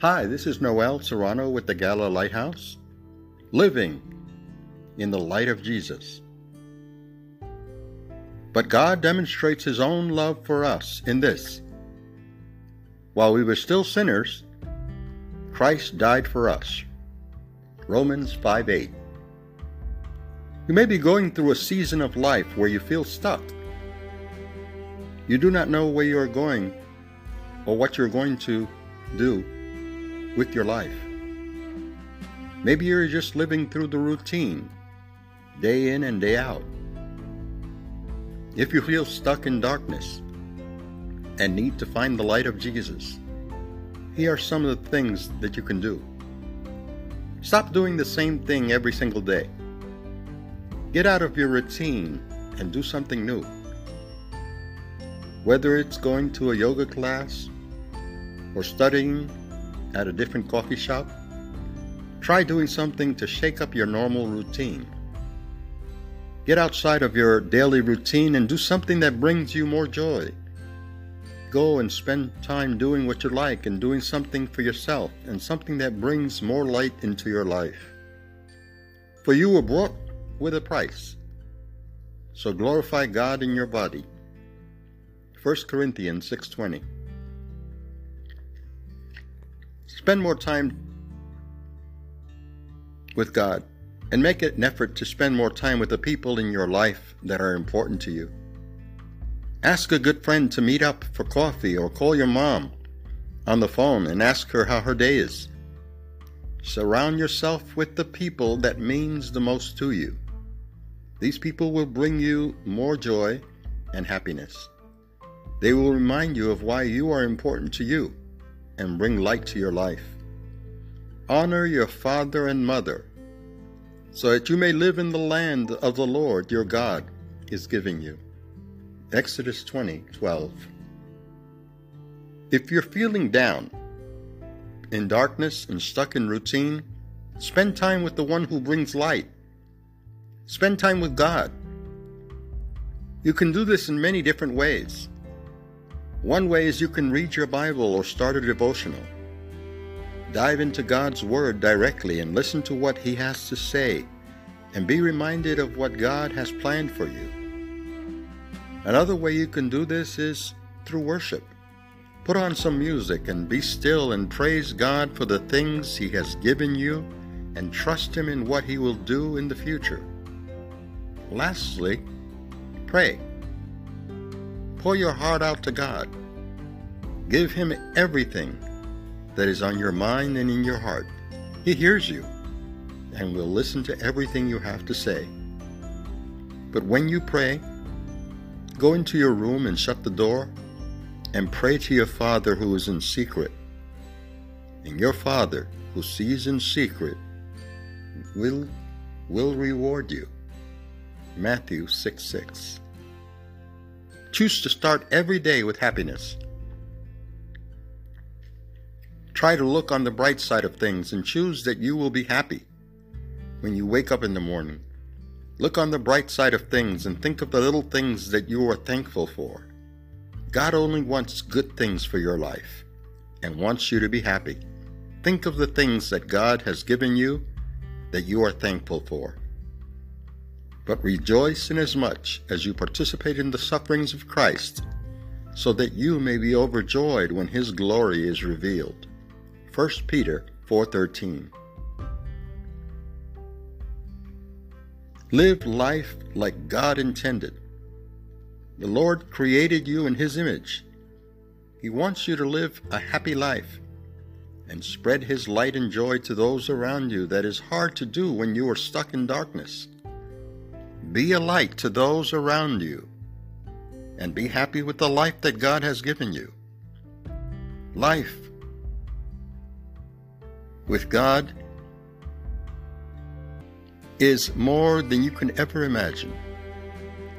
Hi, this is Noel Serrano with the Gala Lighthouse, living in the light of Jesus. But God demonstrates His own love for us in this. While we were still sinners, Christ died for us. Romans 5 8. You may be going through a season of life where you feel stuck. You do not know where you are going or what you're going to do with your life. Maybe you're just living through the routine, day in and day out. If you feel stuck in darkness and need to find the light of Jesus, here are some of the things that you can do. Stop doing the same thing every single day. Get out of your routine and do something new. Whether it's going to a yoga class or studying at a different coffee shop? Try doing something to shake up your normal routine. Get outside of your daily routine and do something that brings you more joy. Go and spend time doing what you like and doing something for yourself and something that brings more light into your life. For you were bought with a price. So glorify God in your body. 1 Corinthians 6:20 Spend more time with God and make an effort to spend more time with the people in your life that are important to you. Ask a good friend to meet up for coffee or call your mom on the phone and ask her how her day is. Surround yourself with the people that means the most to you. These people will bring you more joy and happiness. They will remind you of why you are important to you and bring light to your life. Honor your father and mother, so that you may live in the land of the Lord your God is giving you. Exodus 20 12. If you're feeling down, in darkness, and stuck in routine, spend time with the one who brings light. Spend time with God. You can do this in many different ways. One way is you can read your Bible or start a devotional. Dive into God's Word directly and listen to what He has to say, and be reminded of what God has planned for you. Another way you can do this is through worship. Put on some music and be still and praise God for the things He has given you and trust Him in what He will do in the future. Lastly, pray. Pour your heart out to God. Give Him everything that is on your mind and in your heart. He hears you and will listen to everything you have to say. But when you pray, go into your room and shut the door and pray to your Father who is in secret. And your Father who sees in secret will, will reward you. Matthew 6 6. Choose to start every day with happiness. Try to look on the bright side of things and choose that you will be happy when you wake up in the morning. Look on the bright side of things and think of the little things that you are thankful for. God only wants good things for your life and wants you to be happy. Think of the things that God has given you that you are thankful for but rejoice inasmuch as you participate in the sufferings of Christ, so that you may be overjoyed when his glory is revealed. 1 Peter 4:13 Live life like God intended. The Lord created you in his image. He wants you to live a happy life and spread his light and joy to those around you that is hard to do when you are stuck in darkness. Be a light to those around you and be happy with the life that God has given you. Life with God is more than you can ever imagine.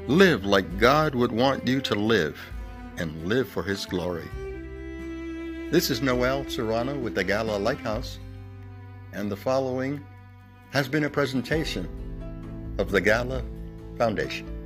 Live like God would want you to live and live for His glory. This is Noel Serrano with the Gala Lighthouse, and the following has been a presentation of the Gala Foundation.